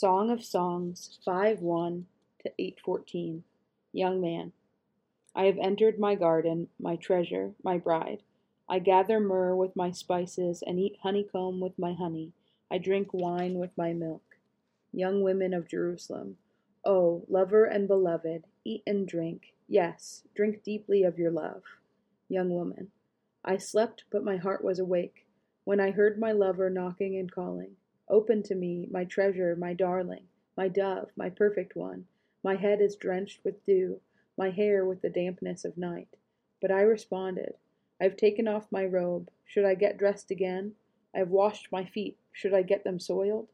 Song of Songs 5 1 to 814. Young Man. I have entered my garden, my treasure, my bride. I gather myrrh with my spices and eat honeycomb with my honey. I drink wine with my milk. Young women of Jerusalem. Oh, lover and beloved, eat and drink. Yes, drink deeply of your love. Young woman. I slept, but my heart was awake when I heard my lover knocking and calling. Open to me, my treasure, my darling, my dove, my perfect one. My head is drenched with dew, my hair with the dampness of night. But I responded, I have taken off my robe. Should I get dressed again? I have washed my feet. Should I get them soiled?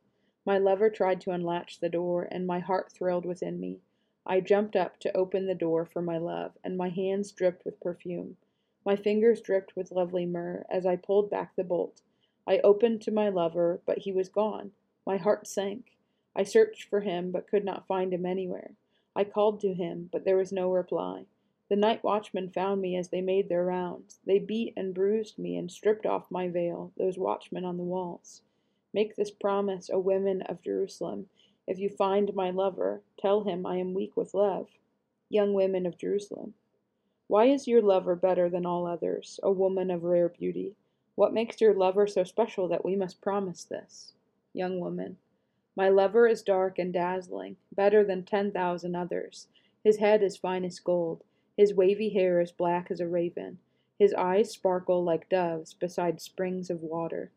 My lover tried to unlatch the door, and my heart thrilled within me. I jumped up to open the door for my love, and my hands dripped with perfume. My fingers dripped with lovely myrrh as I pulled back the bolt. I opened to my lover, but he was gone. My heart sank. I searched for him, but could not find him anywhere. I called to him, but there was no reply. The night watchmen found me as they made their rounds. They beat and bruised me and stripped off my veil, those watchmen on the walls. Make this promise, O women of Jerusalem. If you find my lover, tell him I am weak with love. Young women of Jerusalem. Why is your lover better than all others, a woman of rare beauty? What makes your lover so special that we must promise this? Young woman. My lover is dark and dazzling, better than ten thousand others. His head is finest gold. His wavy hair is black as a raven. His eyes sparkle like doves beside springs of water.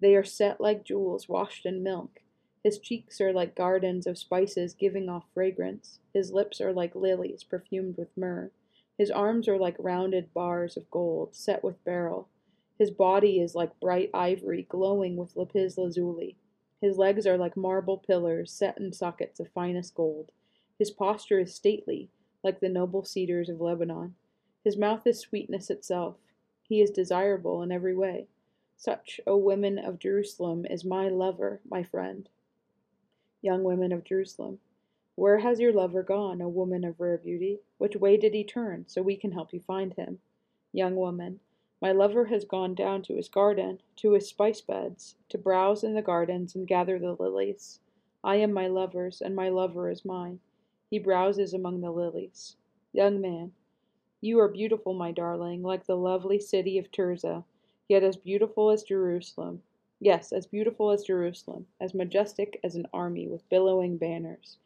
They are set like jewels washed in milk. His cheeks are like gardens of spices giving off fragrance. His lips are like lilies perfumed with myrrh. His arms are like rounded bars of gold set with beryl. His body is like bright ivory glowing with lapis lazuli. His legs are like marble pillars set in sockets of finest gold. His posture is stately, like the noble cedars of Lebanon. His mouth is sweetness itself. He is desirable in every way. Such, O women of Jerusalem, is my lover, my friend. Young women of Jerusalem, where has your lover gone, O woman of rare beauty? Which way did he turn, so we can help you find him? Young woman, my lover has gone down to his garden, to his spice beds, to browse in the gardens and gather the lilies. I am my lover's, and my lover is mine. He browses among the lilies. Young man, you are beautiful, my darling, like the lovely city of Tirzah, yet as beautiful as Jerusalem. Yes, as beautiful as Jerusalem, as majestic as an army with billowing banners.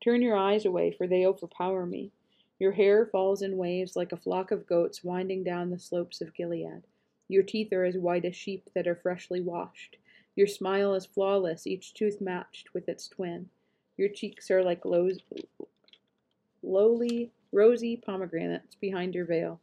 Turn your eyes away, for they overpower me. Your hair falls in waves like a flock of goats winding down the slopes of Gilead. Your teeth are as white as sheep that are freshly washed. Your smile is flawless, each tooth matched with its twin. Your cheeks are like lo- lowly, rosy pomegranates behind your veil.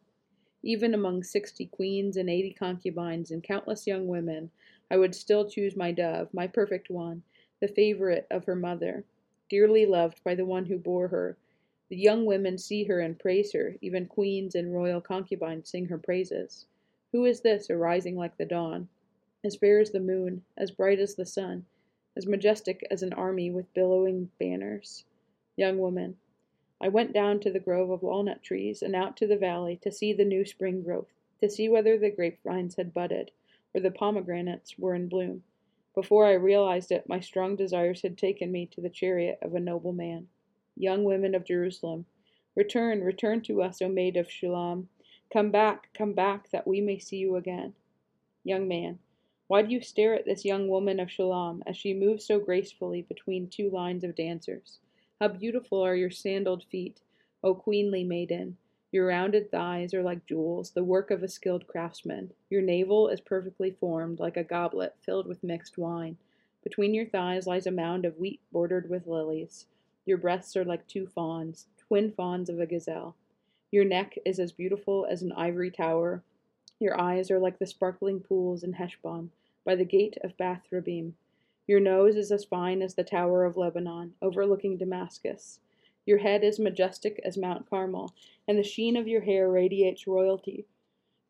Even among sixty queens and eighty concubines and countless young women, I would still choose my dove, my perfect one, the favorite of her mother, dearly loved by the one who bore her, the young women see her and praise her, even queens and royal concubines sing her praises. Who is this arising like the dawn, as fair as the moon, as bright as the sun, as majestic as an army with billowing banners? Young woman, I went down to the grove of walnut trees and out to the valley to see the new spring growth, to see whether the grapevines had budded or the pomegranates were in bloom. Before I realized it, my strong desires had taken me to the chariot of a noble man young women of Jerusalem. Return, return to us, O maid of Shulam. Come back, come back, that we may see you again. Young man, why do you stare at this young woman of Shulam as she moves so gracefully between two lines of dancers? How beautiful are your sandaled feet, O queenly maiden! Your rounded thighs are like jewels, the work of a skilled craftsman. Your navel is perfectly formed, like a goblet filled with mixed wine. Between your thighs lies a mound of wheat bordered with lilies. Your breasts are like two fawns, twin fawns of a gazelle. Your neck is as beautiful as an ivory tower. Your eyes are like the sparkling pools in Heshbon, by the gate of Bath Rabbim. Your nose is as fine as the tower of Lebanon, overlooking Damascus. Your head is majestic as Mount Carmel, and the sheen of your hair radiates royalty.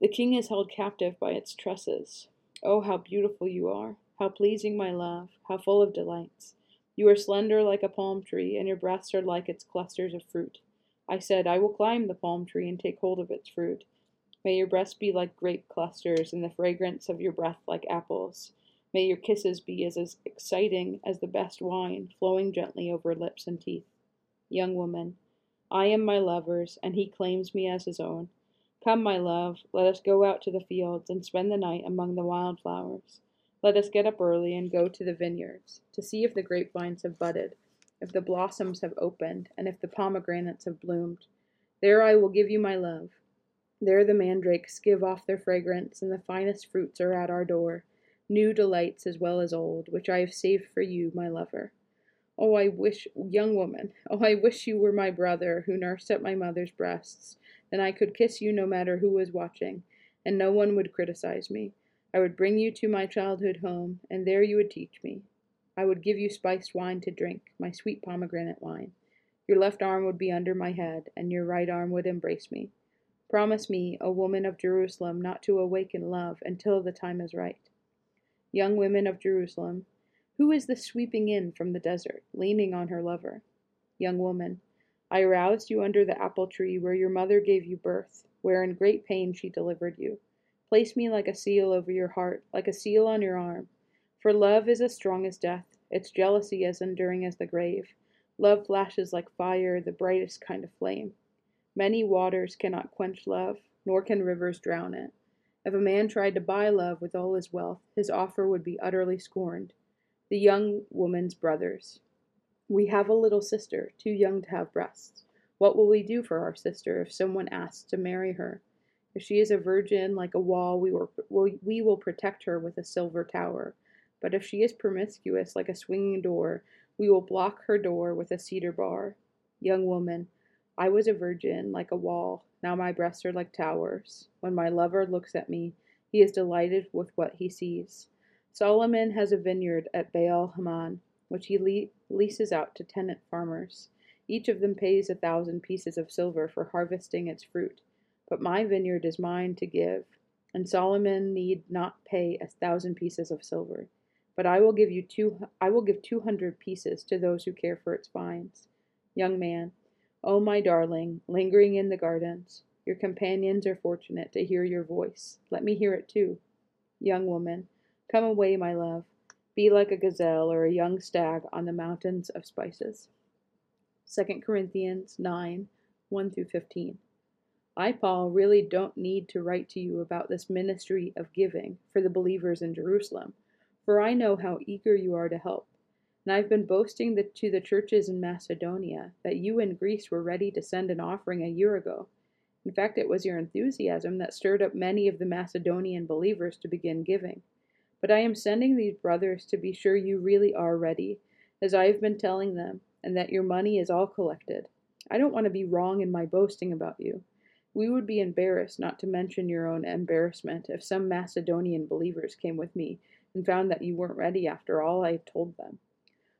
The king is held captive by its tresses. Oh, how beautiful you are! How pleasing, my love! How full of delights! You are slender like a palm tree, and your breasts are like its clusters of fruit. I said, I will climb the palm tree and take hold of its fruit. May your breasts be like grape clusters, and the fragrance of your breath like apples. May your kisses be as, as exciting as the best wine, flowing gently over lips and teeth. Young woman, I am my lover's, and he claims me as his own. Come, my love, let us go out to the fields and spend the night among the wild flowers. Let us get up early and go to the vineyards to see if the grapevines have budded, if the blossoms have opened, and if the pomegranates have bloomed. There I will give you my love. There the mandrakes give off their fragrance, and the finest fruits are at our door new delights as well as old, which I have saved for you, my lover. Oh, I wish, young woman, oh, I wish you were my brother who nursed at my mother's breasts. Then I could kiss you no matter who was watching, and no one would criticize me. I would bring you to my childhood home, and there you would teach me. I would give you spiced wine to drink, my sweet pomegranate wine. Your left arm would be under my head, and your right arm would embrace me. Promise me, O woman of Jerusalem, not to awaken love until the time is right young women of Jerusalem, who is this sweeping in from the desert, leaning on her lover? Young woman, I aroused you under the apple tree where your mother gave you birth, where in great pain she delivered you. Place me like a seal over your heart, like a seal on your arm. For love is as strong as death, its jealousy as enduring as the grave. Love flashes like fire, the brightest kind of flame. Many waters cannot quench love, nor can rivers drown it. If a man tried to buy love with all his wealth, his offer would be utterly scorned. The young woman's brothers. We have a little sister, too young to have breasts. What will we do for our sister if someone asks to marry her? If she is a virgin like a wall, we will, we will protect her with a silver tower. But if she is promiscuous like a swinging door, we will block her door with a cedar bar. Young woman, I was a virgin like a wall, now my breasts are like towers. When my lover looks at me, he is delighted with what he sees. Solomon has a vineyard at Baal Hamon, which he le- leases out to tenant farmers. Each of them pays a thousand pieces of silver for harvesting its fruit. But my vineyard is mine to give, and Solomon need not pay a thousand pieces of silver. But I will give you two I will give two hundred pieces to those who care for its vines. Young man, Oh, my darling, lingering in the gardens, your companions are fortunate to hear your voice. Let me hear it too. Young woman, come away, my love. Be like a gazelle or a young stag on the mountains of spices. 2 Corinthians 9 1 through 15. I, Paul, really don't need to write to you about this ministry of giving for the believers in Jerusalem, for I know how eager you are to help. And I've been boasting the, to the churches in Macedonia that you in Greece were ready to send an offering a year ago. In fact, it was your enthusiasm that stirred up many of the Macedonian believers to begin giving. But I am sending these brothers to be sure you really are ready, as I have been telling them, and that your money is all collected. I don't want to be wrong in my boasting about you. We would be embarrassed, not to mention your own embarrassment, if some Macedonian believers came with me and found that you weren't ready after all I had told them.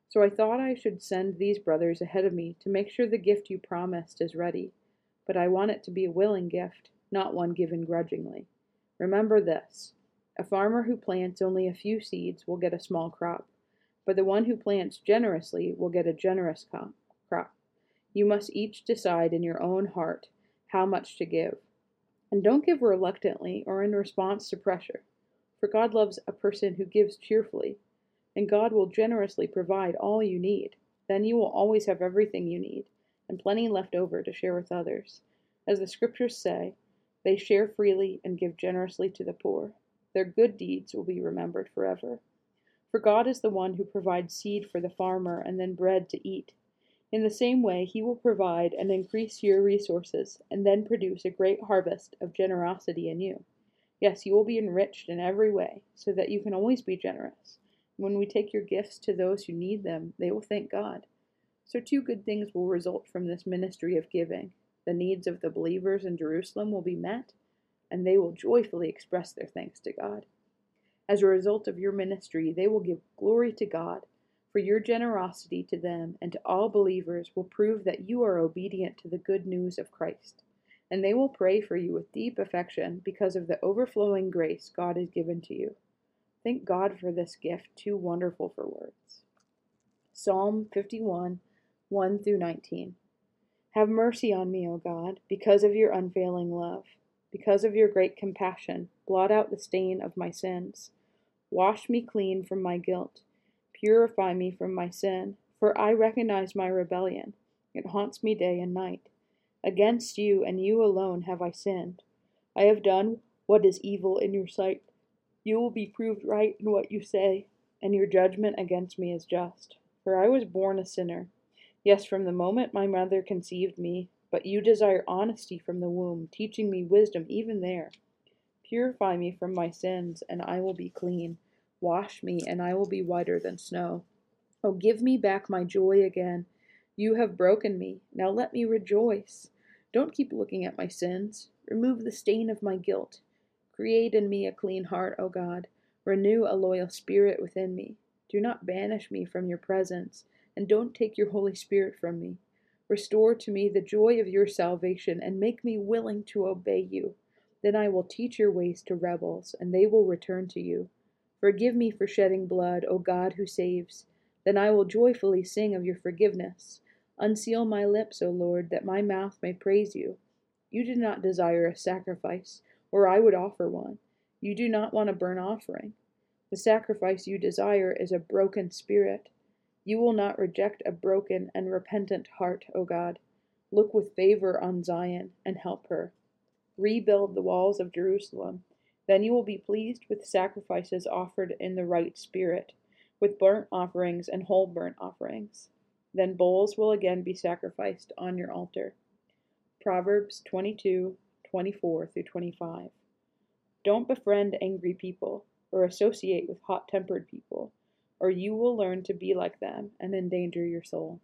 So I thought I should send these brothers ahead of me to make sure the gift you promised is ready. But I want it to be a willing gift, not one given grudgingly. Remember this a farmer who plants only a few seeds will get a small crop, but the one who plants generously will get a generous crop. You must each decide in your own heart how much to give. And don't give reluctantly or in response to pressure, for God loves a person who gives cheerfully and God will generously provide all you need. Then you will always have everything you need, and plenty left over to share with others. As the scriptures say, they share freely and give generously to the poor. Their good deeds will be remembered forever. For God is the one who provides seed for the farmer and then bread to eat. In the same way, He will provide and increase your resources and then produce a great harvest of generosity in you. Yes, you will be enriched in every way, so that you can always be generous. When we take your gifts to those who need them, they will thank God. So, two good things will result from this ministry of giving. The needs of the believers in Jerusalem will be met, and they will joyfully express their thanks to God. As a result of your ministry, they will give glory to God, for your generosity to them and to all believers will prove that you are obedient to the good news of Christ. And they will pray for you with deep affection because of the overflowing grace God has given to you. Thank God for this gift, too wonderful for words. Psalm 51, 1 through 19. Have mercy on me, O God, because of your unfailing love. Because of your great compassion, blot out the stain of my sins. Wash me clean from my guilt. Purify me from my sin, for I recognize my rebellion. It haunts me day and night. Against you and you alone have I sinned. I have done what is evil in your sight. You will be proved right in what you say, and your judgment against me is just. For I was born a sinner. Yes, from the moment my mother conceived me, but you desire honesty from the womb, teaching me wisdom even there. Purify me from my sins, and I will be clean. Wash me, and I will be whiter than snow. Oh, give me back my joy again. You have broken me. Now let me rejoice. Don't keep looking at my sins. Remove the stain of my guilt. Create in me a clean heart, O God. Renew a loyal spirit within me. Do not banish me from your presence, and don't take your Holy Spirit from me. Restore to me the joy of your salvation, and make me willing to obey you. Then I will teach your ways to rebels, and they will return to you. Forgive me for shedding blood, O God who saves. Then I will joyfully sing of your forgiveness. Unseal my lips, O Lord, that my mouth may praise you. You do not desire a sacrifice, or I would offer one. You do not want a burnt offering. The sacrifice you desire is a broken spirit. You will not reject a broken and repentant heart, O God. Look with favor on Zion and help her rebuild the walls of Jerusalem. Then you will be pleased with sacrifices offered in the right spirit, with burnt offerings and whole burnt offerings. Then bulls will again be sacrificed on your altar. Proverbs 22 24 through 25. Don't befriend angry people or associate with hot tempered people, or you will learn to be like them and endanger your soul.